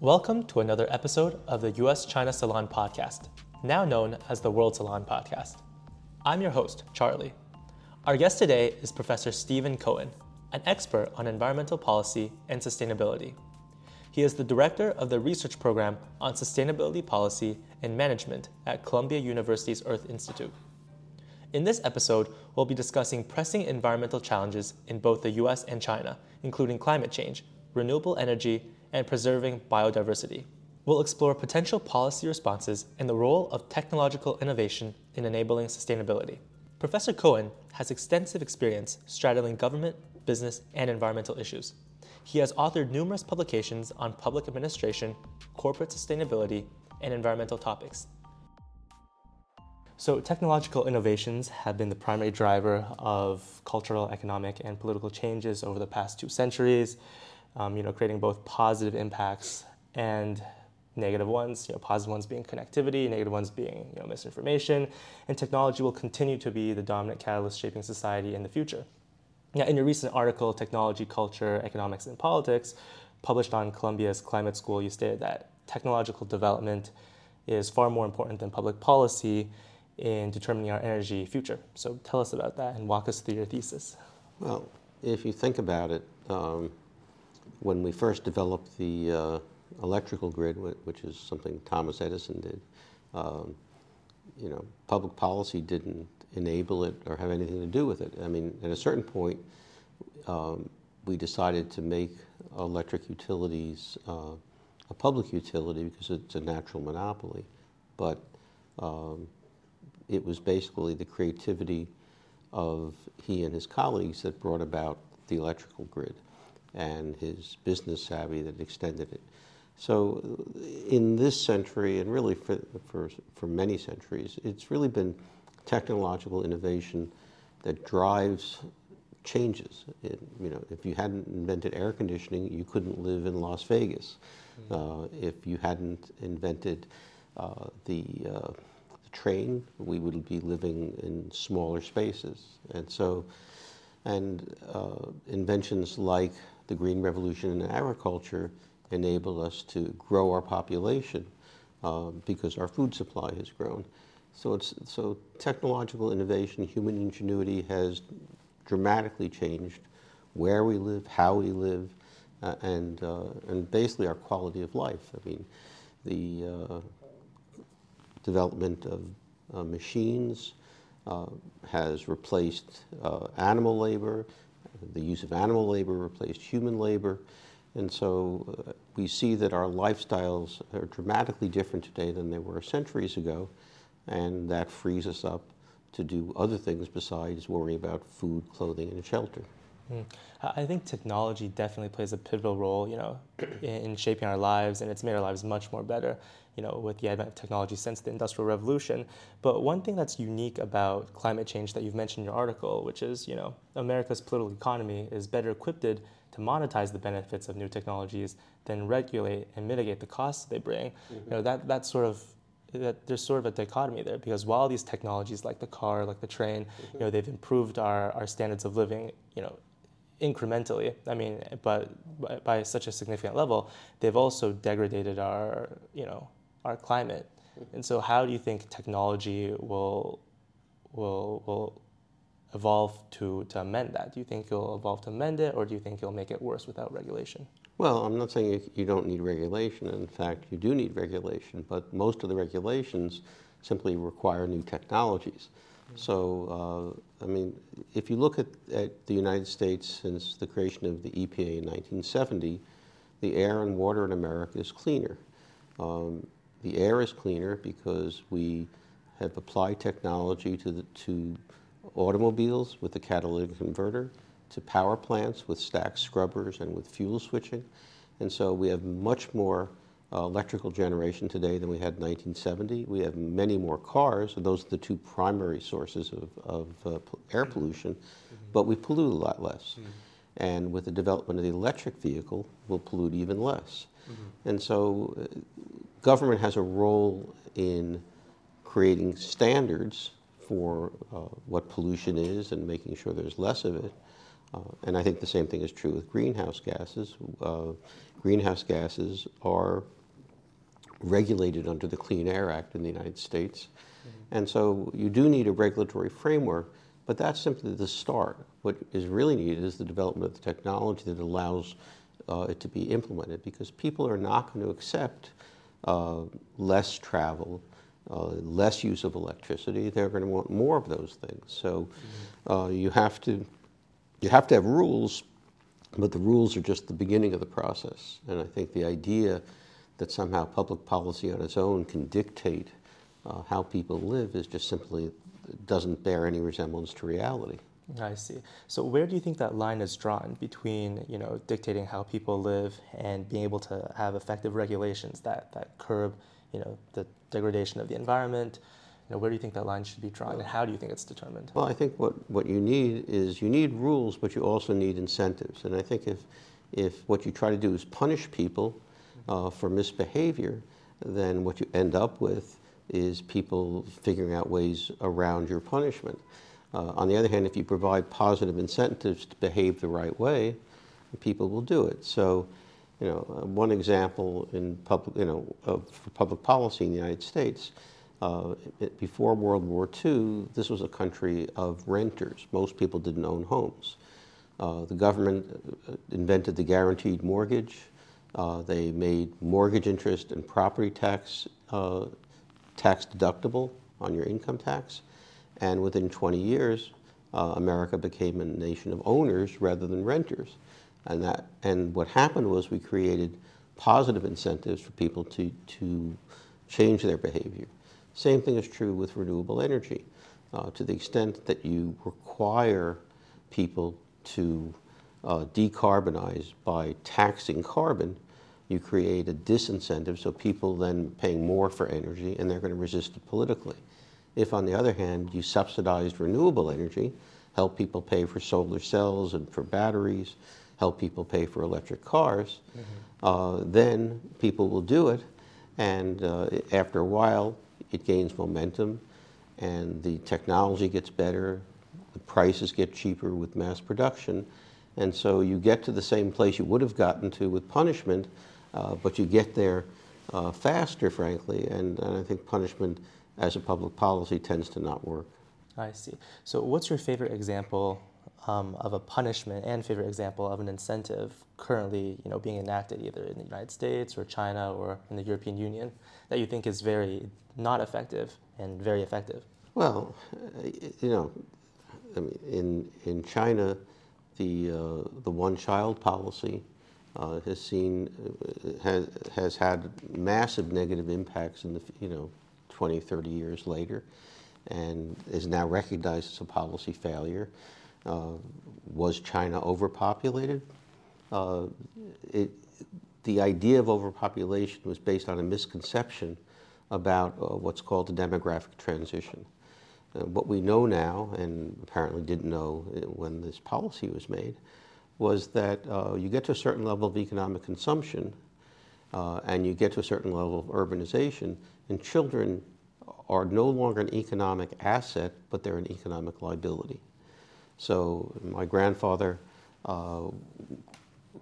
Welcome to another episode of the US China Salon Podcast, now known as the World Salon Podcast. I'm your host, Charlie. Our guest today is Professor Steven Cohen, an expert on environmental policy and sustainability. He is the director of the research program on sustainability policy and management at Columbia University's Earth Institute. In this episode, we'll be discussing pressing environmental challenges in both the US and China, including climate change, renewable energy, and preserving biodiversity. We'll explore potential policy responses and the role of technological innovation in enabling sustainability. Professor Cohen has extensive experience straddling government, business, and environmental issues. He has authored numerous publications on public administration, corporate sustainability, and environmental topics. So, technological innovations have been the primary driver of cultural, economic, and political changes over the past two centuries um, you know, creating both positive impacts and negative ones, you know, positive ones being connectivity, negative ones being you know, misinformation, and technology will continue to be the dominant catalyst shaping society in the future. Now, in your recent article, Technology, Culture, Economics, and Politics, published on Columbia's Climate School, you stated that technological development is far more important than public policy in determining our energy future. So tell us about that and walk us through your thesis. Well, if you think about it, um, when we first developed the uh, electrical grid, which is something Thomas Edison did, um, you know, public policy didn't enable it or have anything to do with it. I mean, at a certain point, um, we decided to make electric utilities uh, a public utility because it's a natural monopoly. But um, it was basically the creativity of he and his colleagues that brought about the electrical grid and his business savvy that extended it. So, in this century, and really for, for, for many centuries, it's really been technological innovation that drives changes. It, you know, if you hadn't invented air conditioning, you couldn't live in Las Vegas. Mm-hmm. Uh, if you hadn't invented uh, the, uh, the train, we would be living in smaller spaces. And so, and uh, inventions like the green revolution in agriculture enabled us to grow our population uh, because our food supply has grown. So, it's, so technological innovation, human ingenuity has dramatically changed where we live, how we live, uh, and, uh, and basically our quality of life. I mean, the uh, development of uh, machines uh, has replaced animal labor, the use of animal labor replaced human labor. And so uh, we see that our lifestyles are dramatically different today than they were centuries ago, and that frees us up to do other things besides worrying about food, clothing, and shelter. Mm. I think technology definitely plays a pivotal role, you know, in shaping our lives, and it's made our lives much more better, you know, with the advent of technology since the Industrial Revolution. But one thing that's unique about climate change that you've mentioned in your article, which is, you know, America's political economy is better equipped to monetize the benefits of new technologies than regulate and mitigate the costs they bring. Mm-hmm. You know, that that sort of that there's sort of a dichotomy there because while these technologies like the car, like the train, mm-hmm. you know, they've improved our, our standards of living, you know, incrementally. I mean, but by, by, such a significant level, they've also degraded our, you know, our climate. Mm-hmm. And so, how do you think technology will will will evolve to, to amend that? Do you think it'll evolve to amend it, or do you think it'll make it worse without regulation? Well, I'm not saying you don't need regulation. In fact, you do need regulation, but most of the regulations simply require new technologies. So, uh, I mean, if you look at, at the United States since the creation of the EPA in 1970, the air and water in America is cleaner. Um, the air is cleaner because we have applied technology to, the, to automobiles with the catalytic converter, to power plants with stack scrubbers and with fuel switching. And so we have much more uh, electrical generation today than we had in 1970. We have many more cars, and those are the two primary sources of, of uh, air mm-hmm. pollution, mm-hmm. but we pollute a lot less. Mm-hmm. And with the development of the electric vehicle, we'll pollute even less. Mm-hmm. And so, uh, government has a role in creating standards for uh, what pollution is and making sure there's less of it. Uh, and I think the same thing is true with greenhouse gases. Uh, greenhouse gases are regulated under the Clean Air Act in the United States. Mm-hmm. And so you do need a regulatory framework, but that's simply the start. What is really needed is the development of the technology that allows uh, it to be implemented because people are not going to accept less travel, uh, less use of electricity. They're going to want more of those things. So mm-hmm. uh, you have to you have to have rules, but the rules are just the beginning of the process. And I think the idea that somehow public policy on its own can dictate uh, how people live is just simply doesn't bear any resemblance to reality. I see. So where do you think that line is drawn between, you know, dictating how people live and being able to have effective regulations that, that curb, you know, the degradation of the environment, you know, where do you think that line should be drawn, and how do you think it's determined? Well, I think what, what you need is you need rules, but you also need incentives. And I think if, if what you try to do is punish people uh, for misbehavior, then what you end up with is people figuring out ways around your punishment. Uh, on the other hand, if you provide positive incentives to behave the right way, people will do it. So, you know, uh, one example in public, you know, of, for public policy in the United States uh, it, before World War II, this was a country of renters. Most people didn't own homes. Uh, the government uh, invented the guaranteed mortgage. Uh, they made mortgage interest and property tax tax deductible on your income tax. And within 20 years, uh, America became a nation of owners rather than renters. And, that, and what happened was we created positive incentives for people to, to change their behavior. Same thing is true with renewable energy. Uh, to the extent that you require people to uh, decarbonize by taxing carbon, you create a disincentive so people then paying more for energy and they're going to resist it politically. If, on the other hand, you subsidized renewable energy, help people pay for solar cells and for batteries, help people pay for electric cars, mm-hmm. uh, then people will do it. And uh, after a while, it gains momentum and the technology gets better, the prices get cheaper with mass production, and so you get to the same place you would have gotten to with punishment, uh, but you get there uh, faster, frankly, and, and I think punishment as a public policy tends to not work. I see. So, what's your favorite example um, of a punishment and favorite example of an incentive currently, you know, being enacted either in the United States or China or in the European Union that you think is very not effective and very effective? Well, uh, you know, I mean, in in China, the uh, the one-child policy uh, has seen uh, has has had massive negative impacts in the you know 20, 30 years later, and is now recognized as a policy failure. Uh, was China overpopulated? Uh, it, the idea of overpopulation was based on a misconception about uh, what's called the demographic transition. Uh, what we know now, and apparently didn't know uh, when this policy was made, was that uh, you get to a certain level of economic consumption uh, and you get to a certain level of urbanization, and children are no longer an economic asset, but they're an economic liability. So my grandfather uh,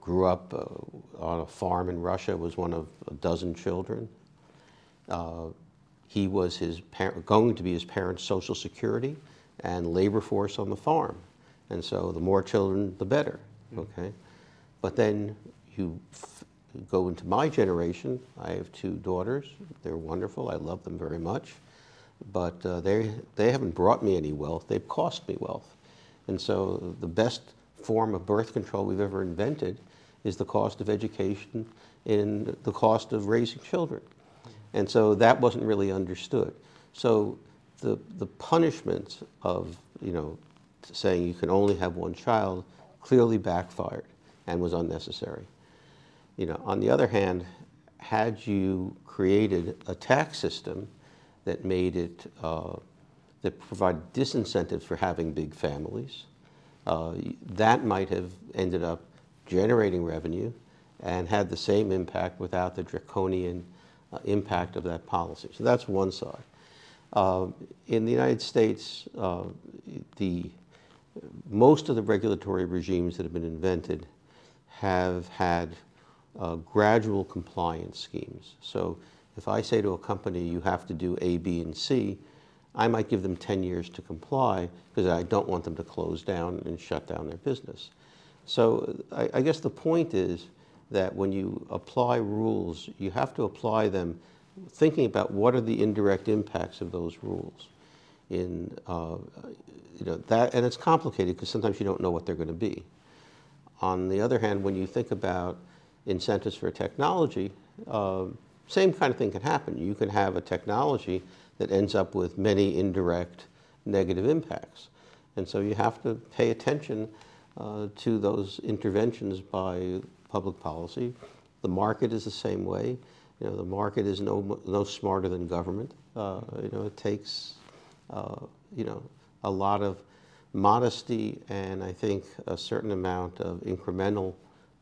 grew up uh, on a farm in Russia, was one of a dozen children. Uh, he was his par- going to be his parents' social security and labor force on the farm. And so the more children, the better. Mm-hmm. Okay? But then you f- go into my generation. I have two daughters. They're wonderful. I love them very much. But uh, they, they haven't brought me any wealth. They've cost me wealth. And so the best form of birth control we've ever invented is the cost of education and the cost of raising children. And so that wasn't really understood. So the, the punishment of, you know, saying you can only have one child clearly backfired and was unnecessary. You know, on the other hand, had you created a tax system that made it uh, that provide disincentives for having big families. Uh, that might have ended up generating revenue and had the same impact without the draconian uh, impact of that policy. So that's one side. Uh, in the United States, uh, the most of the regulatory regimes that have been invented have had uh, gradual compliance schemes. So if I say to a company, you have to do A, B, and C, I might give them 10 years to comply because I don't want them to close down and shut down their business. So I, I guess the point is that when you apply rules, you have to apply them thinking about what are the indirect impacts of those rules. In uh, you know that, and it's complicated because sometimes you don't know what they're going to be. On the other hand, when you think about incentives for technology, uh, same kind of thing can happen. You can have a technology that ends up with many indirect negative impacts. And so you have to pay attention uh, to those interventions by public policy. The market is the same way. You know, the market is no, no smarter than government. Uh, you know, it takes, uh, you know, a lot of modesty and I think a certain amount of incremental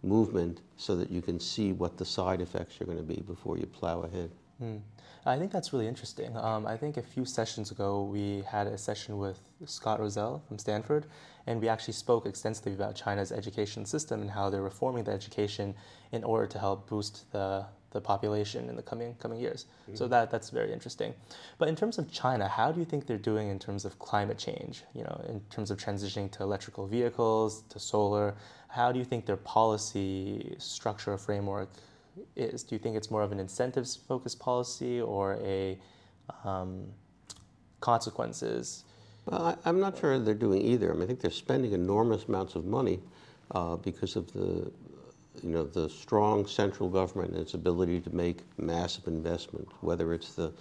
movement so that you can see what the side effects are going to be before you plow ahead. Mm. I think that's really interesting. Um, I think a few sessions ago we had a session with Scott Rozelle from Stanford, and we actually spoke extensively about China's education system and how they're reforming the education in order to help boost the, the population in the coming coming years. Mm-hmm. So that that's very interesting. But in terms of China, how do you think they're doing in terms of climate change? You know, in terms of transitioning to electrical vehicles, to solar. How do you think their policy structure or framework is? Do you think it's more of an incentives focused policy or a um, consequences? Well, I, am not sure they're doing either. I, mean, I think they're spending enormous amounts of money uh, because of the, you know, the strong central government and its ability to make massive investment, whether it's the,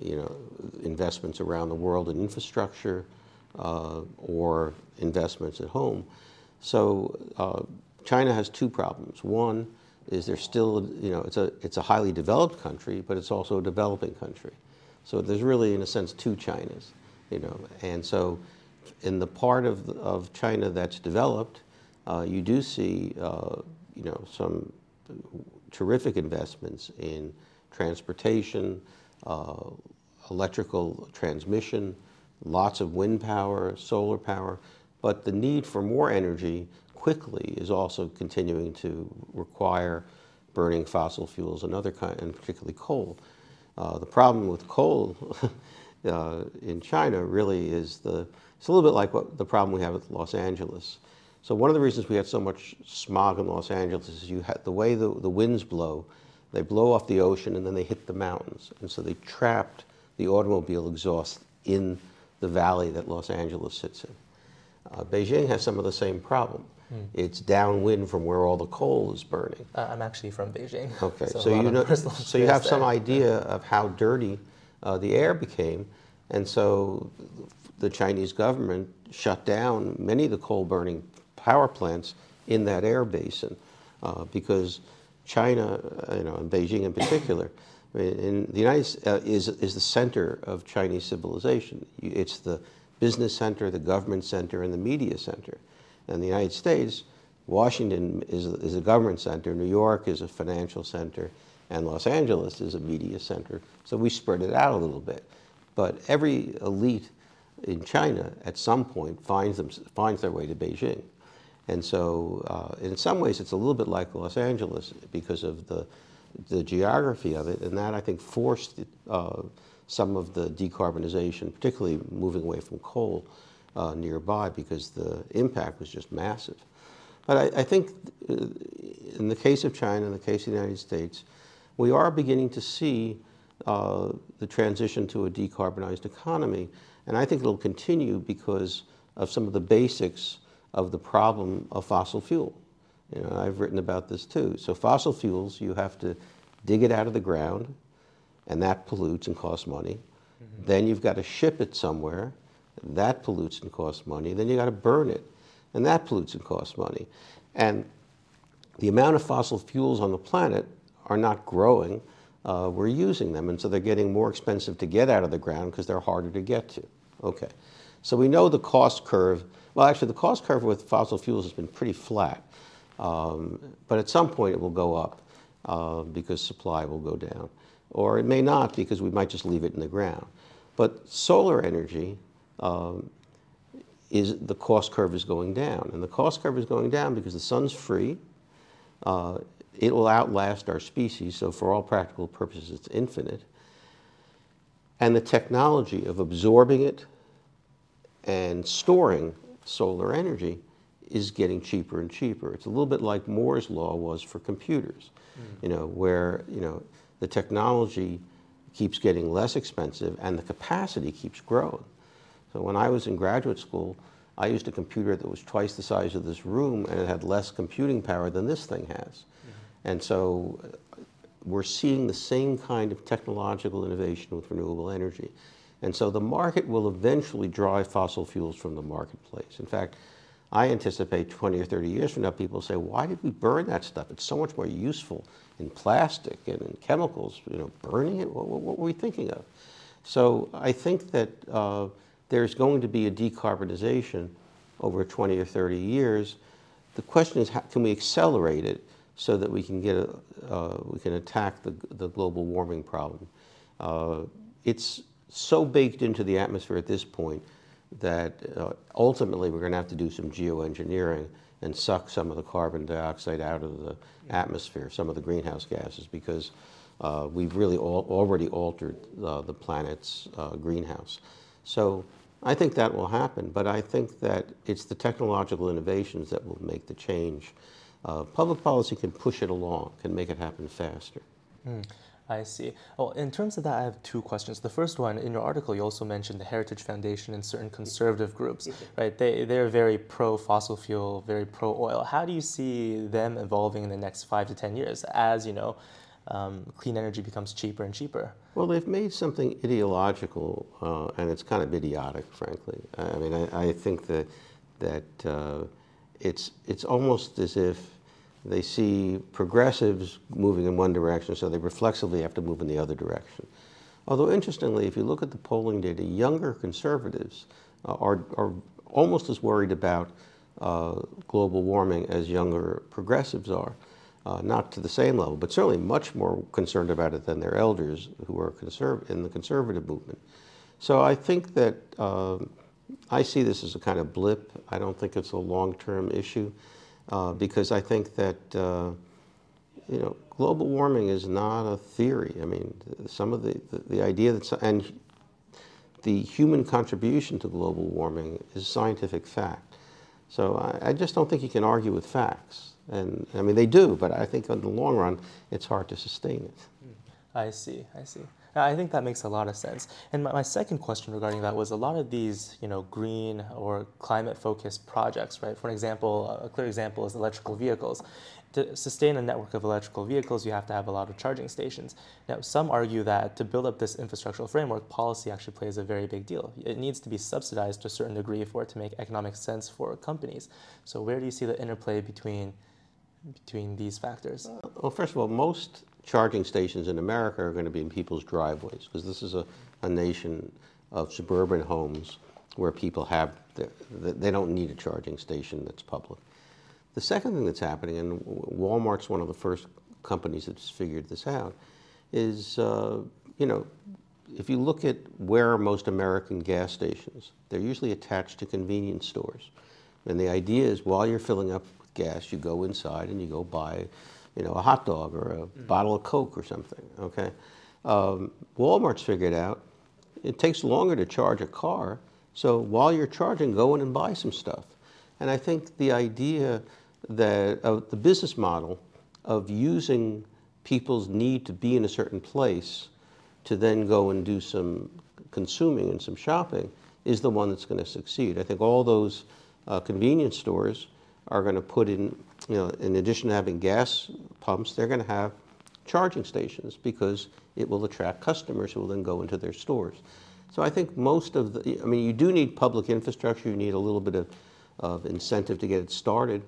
you know, investments around the world in infrastructure uh, or investments at home. So uh, China has two problems. One is there's still, you know, it's a, it's a highly developed country, but it's also a developing country. So there's really, in a sense, two Chinas, you know. And so in the part of, of China that's developed, uh, you do see, uh, you know, some terrific investments in transportation, uh, electrical transmission, lots of wind power, solar power, but the need for more energy quickly is also continuing to require burning fossil fuels and other kind, and particularly coal. Uh, the problem with coal uh, in China really is the, it's a little bit like what the problem we have with Los Angeles. So one of the reasons we had so much smog in Los Angeles is you had the way the, the winds blow, they blow off the ocean and then they hit the mountains. And so they trapped the automobile exhaust in the valley that Los Angeles sits in. Uh, Beijing has some of the same problem. Mm. It's downwind from where all the coal is burning. Uh, I'm actually from Beijing. Okay, so, so you know, so you have there. some idea of how dirty uh, the air became, and so the Chinese government shut down many of the coal burning power plants in that air basin uh, because China, you know, and Beijing in particular. in the United uh, is is the center of Chinese civilization. It's the business center, the government center, and the media center. In the United States, Washington is, is a government center, New York is a financial center, and Los Angeles is a media center. So we spread it out a little bit. But every elite in China at some point finds, them, finds their way to Beijing. And so, uh, in some ways, it's a little bit like Los Angeles because of the, the geography of it, and that I think forced uh, some of the decarbonization, particularly moving away from coal, uh, nearby because the impact was just massive. But I, I think uh, in the case of China, in the case of the United States, we are beginning to see uh, the transition to a decarbonized economy. And I think it'll continue because of some of the basics of the problem of fossil fuel. You know, I've written about this too. So fossil fuels, you have to dig it out of the ground, and that pollutes and costs money. Mm-hmm. Then you've got to ship it somewhere, that pollutes and costs money. Then you've got to burn it, and that pollutes and costs money. And the amount of fossil fuels on the planet are not growing. Uh, we're using them, and so they're getting more expensive to get out of the ground because they're harder to get to. Okay, so we know the cost curve. Well, actually, the cost curve with fossil fuels has been pretty flat, um, but at some point it will go up uh, because supply will go down, or it may not because we might just leave it in the ground. But solar energy um, is the cost curve is going down. And the cost curve is going down because the sun's free. Uh, it will outlast our species, so for all practical purposes, it's infinite. And the technology of absorbing it and storing solar energy is getting cheaper and cheaper. It's a little bit like Moore's law was for computers, mm. you know, where you know the technology keeps getting less expensive and the capacity keeps growing. So when I was in graduate school, I used a computer that was twice the size of this room and it had less computing power than this thing has. And so uh, we're seeing the same kind of technological innovation with renewable energy. And so the market will eventually drive fossil fuels from the marketplace. In fact, I anticipate 20 or 30 years from now, people say, why did we burn that stuff? It's so much more useful in plastic and in chemicals. You know, burning it, what, what were we thinking of? So I think that uh, there's going to be a decarbonization over 20 or 30 years. The question is, how, can we accelerate it so that we can get a, uh, we can attack the, the global warming problem? Uh, it's so baked into the atmosphere at this point that uh, ultimately we're going to have to do some geoengineering and suck some of the carbon dioxide out of the atmosphere, some of the greenhouse gases, because uh, we've really al already altered uh, the planet's uh, greenhouse. So I think that will happen, but I think that it's the technological innovations that will make the change. Uh, public policy can push it along, can make it happen faster. Mm. I see. Well, in terms of that, I have two questions. The first one, in your article, you also mentioned the Heritage Foundation and certain conservative groups, right? They, they're very pro fossil fuel, very pro oil. How do you see them evolving in the next five to 10 years as, you know, um, clean energy becomes cheaper and cheaper? Well, they've made something ideological, uh, and it's kind of idiotic, frankly. I mean, I, I think that, that uh, it's, it's almost as if they see progressives moving in one direction, so they reflexively have to move in the other direction. Although, interestingly, if you look at the polling data, younger conservatives uh, are, are almost as worried about uh, global warming as younger progressives are. Uh, not to the same level, but certainly much more concerned about it than their elders who are conserv- in the conservative movement. So I think that uh, I see this as a kind of blip. I don't think it's a long term issue uh, because I think that uh, you know global warming is not a theory. I mean, some of the, the, the idea that and the human contribution to global warming is scientific fact. So I, I, just don't think you can argue with facts. And I mean, they do, but I think in the long run, it's hard to sustain it. I see. I see. I think that makes a lot of sense. And my, my, second question regarding that was a lot of these, you know, green or climate-focused projects, right? For example, a clear example is electrical vehicles. To sustain a network of electrical vehicles, you have to have a lot of charging stations. Now, some argue that to build up this infrastructural framework, policy actually plays a very big deal. It needs to be subsidized to a certain degree for it to make economic sense for companies. So, where do you see the interplay between between these factors? Well, first of all, most charging stations in America are going to be in people's driveways because this is a, a nation of suburban homes where people have, they don't need a charging station that's public. The second thing that's happening, and Walmart's one of the first companies that's figured this out, is, uh, you know, if you look at where are most American gas stations, they're usually attached to convenience stores. And the idea is while you're filling up with gas, you go inside and you go buy you know, a hot dog or a mm. bottle of Coke or something, okay? Um, Walmart's figured out it takes longer to charge a car, so while you're charging, go in and buy some stuff. And I think the idea that of the business model of using people's need to be in a certain place to then go and do some consuming and some shopping is the one that's going to succeed. I think all those uh, convenience stores are going to put in, you know, in addition to having gas pumps, they're going to have charging stations because it will attract customers who will then go into their stores. So I think most of the, I mean, you do need public infrastructure, you need a little bit of, of incentive to get it started,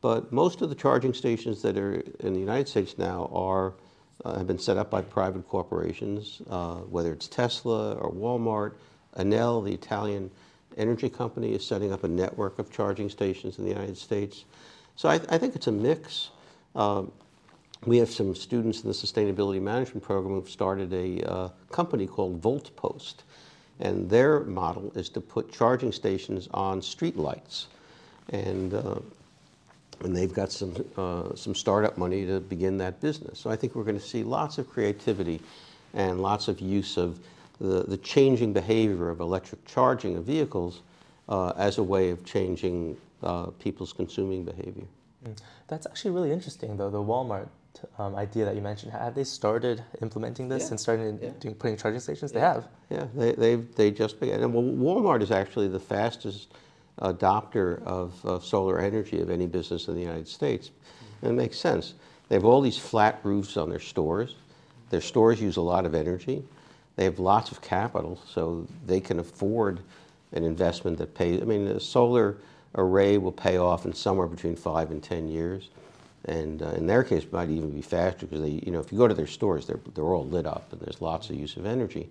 but most of the charging stations that are in the United States now are, uh, have been set up by private corporations, uh, whether it's Tesla or Walmart, Enel, the Italian energy company is setting up a network of charging stations in the United States. So I, I think it's a mix. Um, we have some students in the sustainability management program who've started a uh, company called VoltPost. And their model is to put charging stations on streetlights. And, uh, and they've got some, uh, some startup money to begin that business. So I think we're going to see lots of creativity and lots of use of the, the changing behavior of electric charging of vehicles uh, as a way of changing uh, people's consuming behavior. Mm. That's actually really interesting, though, the Walmart um, idea that you mentioned. Have they started implementing this Yeah. and started Yeah. doing, putting charging stations? They have. Yeah, they, they've, they just began. And well, Walmart is actually the fastest adopter of uh, solar energy of any business in the United States. And it makes sense. They have all these flat roofs on their stores. Their stores use a lot of energy. They have lots of capital, so they can afford an investment that pays. I mean, a solar array will pay off in somewhere between five and 10 years. And uh, in their case, it might even be faster because they, you know, if you go to their stores, they're, they're all lit up and there's lots of use of energy.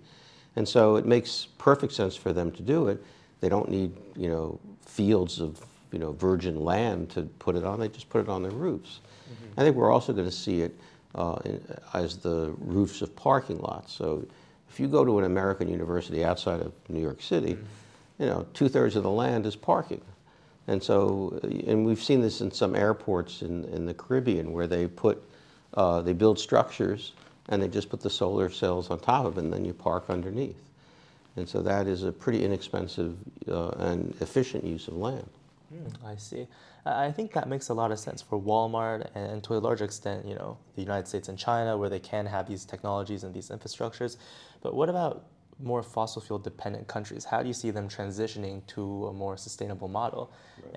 And so it makes perfect sense for them to do it. They don't need, you know, fields of, you know, virgin land to put it on. They just put it on their roofs. I think we're also going to see it uh, in, as the roofs of parking lots. So if you go to an American university outside of New York City, you know, two thirds of the land is parking. And so, and we've seen this in some airports in, in the Caribbean where they put, uh, they build structures and they just put the solar cells on top of it and then you park underneath. And so that is a pretty inexpensive uh, and efficient use of land. Mm, I see. I I think that makes a lot of sense for Walmart and to a large extent, you know, the United States and China, where they can have these technologies and these infrastructures. But what about more fossil fuel dependent countries? How do you see them transitioning to a more sustainable model?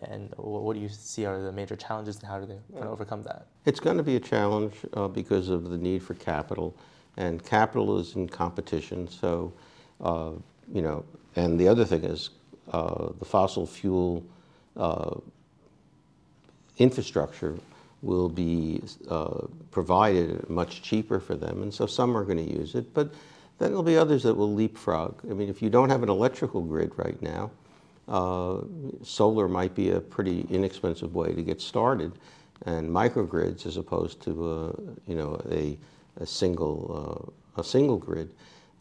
And wh- what do you see are the major challenges and how do they kind of overcome that? It's going to be a challenge uh, because of the need for capital, and capital is in competition. So, uh, you know, and the other thing is uh, the fossil fuel uh, infrastructure will be uh, provided much cheaper for them, and so some are going to use it, but then there'll be others that will leapfrog. I mean, if you don't have an electrical grid right now, uh, solar might be a pretty inexpensive way to get started, and microgrids as opposed to uh, you know a, a single uh, a single grid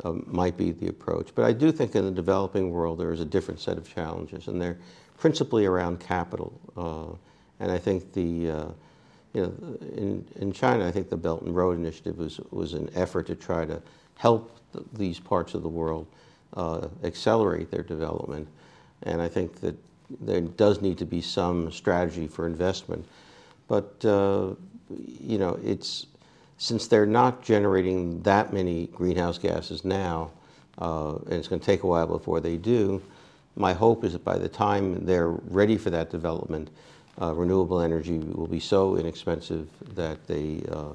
um, might be the approach. But I do think in the developing world there is a different set of challenges, and they're principally around capital. Uh, and I think the uh, you know in in China, I think the Belt and Road Initiative was was an effort to try to help th- these parts of the world uh, accelerate their development. And I think that there does need to be some strategy for investment. But, uh, you know, it's, since they're not generating that many greenhouse gases now, uh, and it's going to take a while before they do, my hope is that by the time they're ready for that development, uh, renewable energy will be so inexpensive that they uh,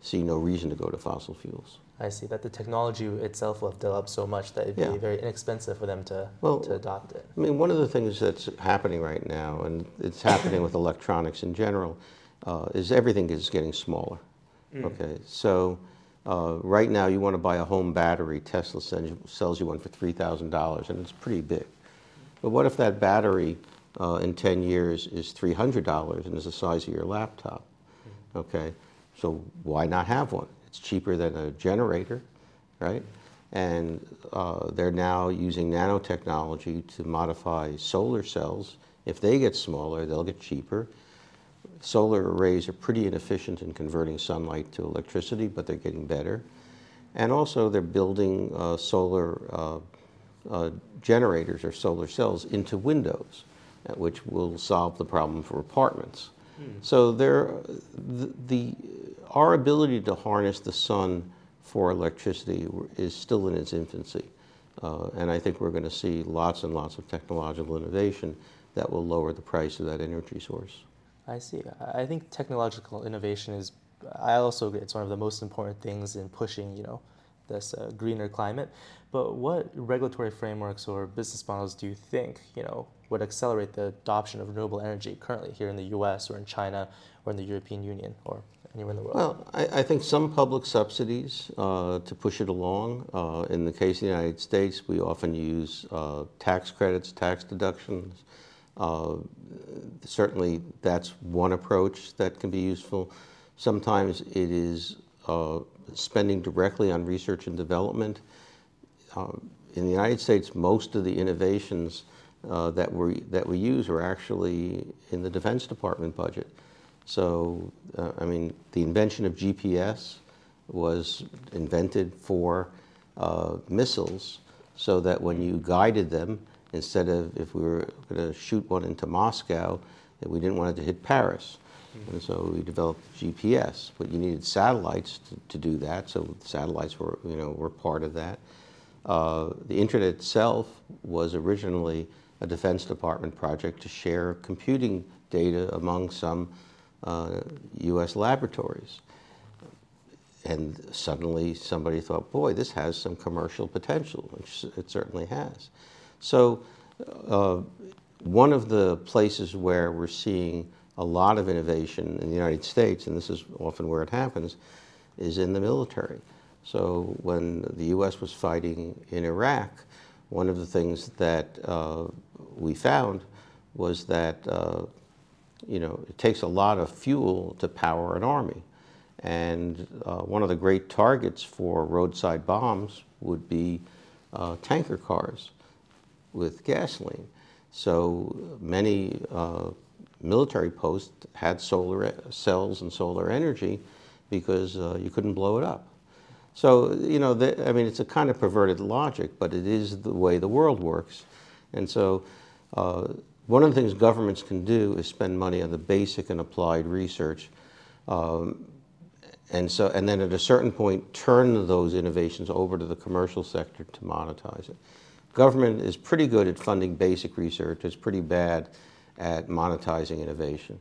see no reason to go to fossil fuels. I see that the technology itself will have developed so much that it'd Yeah. be very inexpensive for them to, Well, to adopt it. I mean, one of the things that's happening right now, and it's happening with electronics in general, uh, is everything is getting smaller. Okay, so uh, right now you want to buy a home battery, Tesla sends you, sells you one for three thousand dollars, and it's pretty big. But what if that battery uh, in ten years is three hundred dollars and is the size of your laptop? Okay, so why not have one? It's cheaper than a generator, right? And uh, they're now using nanotechnology to modify solar cells. If they get smaller, they'll get cheaper. Solar arrays are pretty inefficient in converting sunlight to electricity, but they're getting better. And also, they're building uh, solar uh, uh, generators or solar cells into windows, which will solve the problem for apartments. So there, the, the our ability to harness the sun for electricity is still in its infancy, uh, and I think we're going to see lots and lots of technological innovation that will lower the price of that energy source. I see. I I think technological innovation is. I also agree it's one of the most important things in pushing, you know, this uh, greener climate. But what regulatory frameworks or business models do you think, you know, would accelerate the adoption of renewable energy currently here in the U.S. or in China or in the European Union or anywhere in the world? Well, I, I think some public subsidies uh, to push it along. Uh, in the case of the United States, we often use uh, tax credits, tax deductions. Uh, certainly, that's one approach that can be useful. Sometimes it is uh, spending directly on research and development. Uh, in the United States, most of the innovations uh, that we that we use are actually in the Defense Department budget. So, uh, I mean, the invention of GPS was invented for uh, missiles, so that when you guided them, instead of if we were going to shoot one into Moscow, that we didn't want it to hit Paris. And so we developed GPS, but you needed satellites to, to do that. So satellites were, you know, were part of that. Uh, the internet itself was originally a Defense Department project to share computing data among some uh, U.S. laboratories. And suddenly somebody thought, boy, this has some commercial potential, which it certainly has. So uh, one of the places where we're seeing a lot of innovation in the United States, and this is often where it happens, is in the military. So when the U.S. was fighting in Iraq, one of the things that uh, we found was that uh, you know it takes a lot of fuel to power an army, and uh, one of the great targets for roadside bombs would be uh, tanker cars with gasoline. So many uh, military post had solar cells and solar energy because uh, you couldn't blow it up. So, you know, the, I mean, it's a kind of perverted logic, but it is the way the world works. And so, uh, one of the things governments can do is spend money on the basic and applied research. Um, and so, and then at a certain point, turn those innovations over to the commercial sector to monetize it. Government is pretty good at funding basic research. It's pretty bad at monetizing innovation.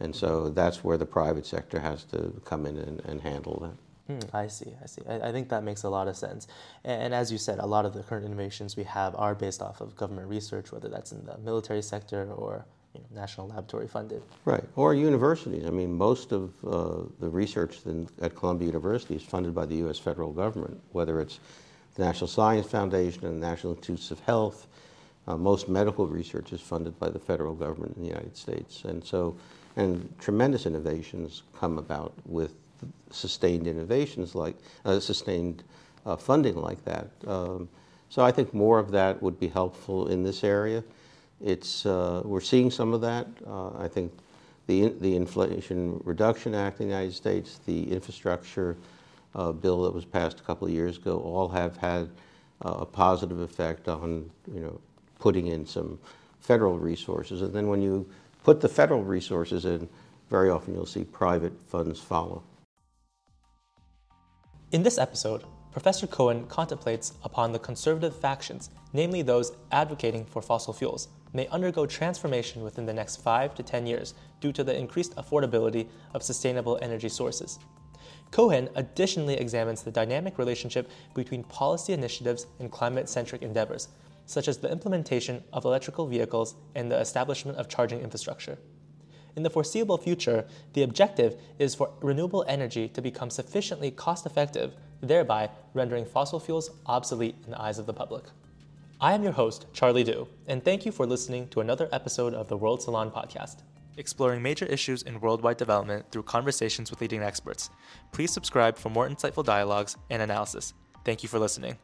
And so that's where the private sector has to come in and, and handle that. Mm, I see, I see. I, I, think that makes a lot of sense. And, and, as you said, a lot of the current innovations we have are based off of government research, whether that's in the military sector or you know, national laboratory funded. Right, or universities. I mean, most of uh, the research in, at Columbia University is funded by the U.S. federal government, whether it's the National Science Foundation and the National Institutes of Health. Uh, most medical research is funded by the federal government in the United States. And so, and tremendous innovations come about with sustained innovations like uh, sustained uh, funding like that. Um, so I think more of that would be helpful in this area. It's uh, we're seeing some of that. Uh, I think the the Inflation Reduction Act in the United States, the infrastructure uh, bill that was passed a couple of years ago, all have had a positive effect on you know putting in some federal resources. And then when you put the federal resources in, very often you'll see private funds follow. In this episode, Professor Cohen contemplates upon the conservative factions, namely those advocating for fossil fuels, may undergo transformation within the next 5 to 10 years due to the increased affordability of sustainable energy sources. Cohen additionally examines the dynamic relationship between policy initiatives and climate centric endeavors, such as the implementation of electrical vehicles and the establishment of charging infrastructure. In the foreseeable future, the objective is for renewable energy to become sufficiently cost effective, thereby rendering fossil fuels obsolete in the eyes of the public. I am your host, Charlie Du, and thank you for listening to another episode of the World Salon podcast, exploring major issues in worldwide development through conversations with leading experts. Please subscribe for more insightful dialogues and analysis. Thank you for listening.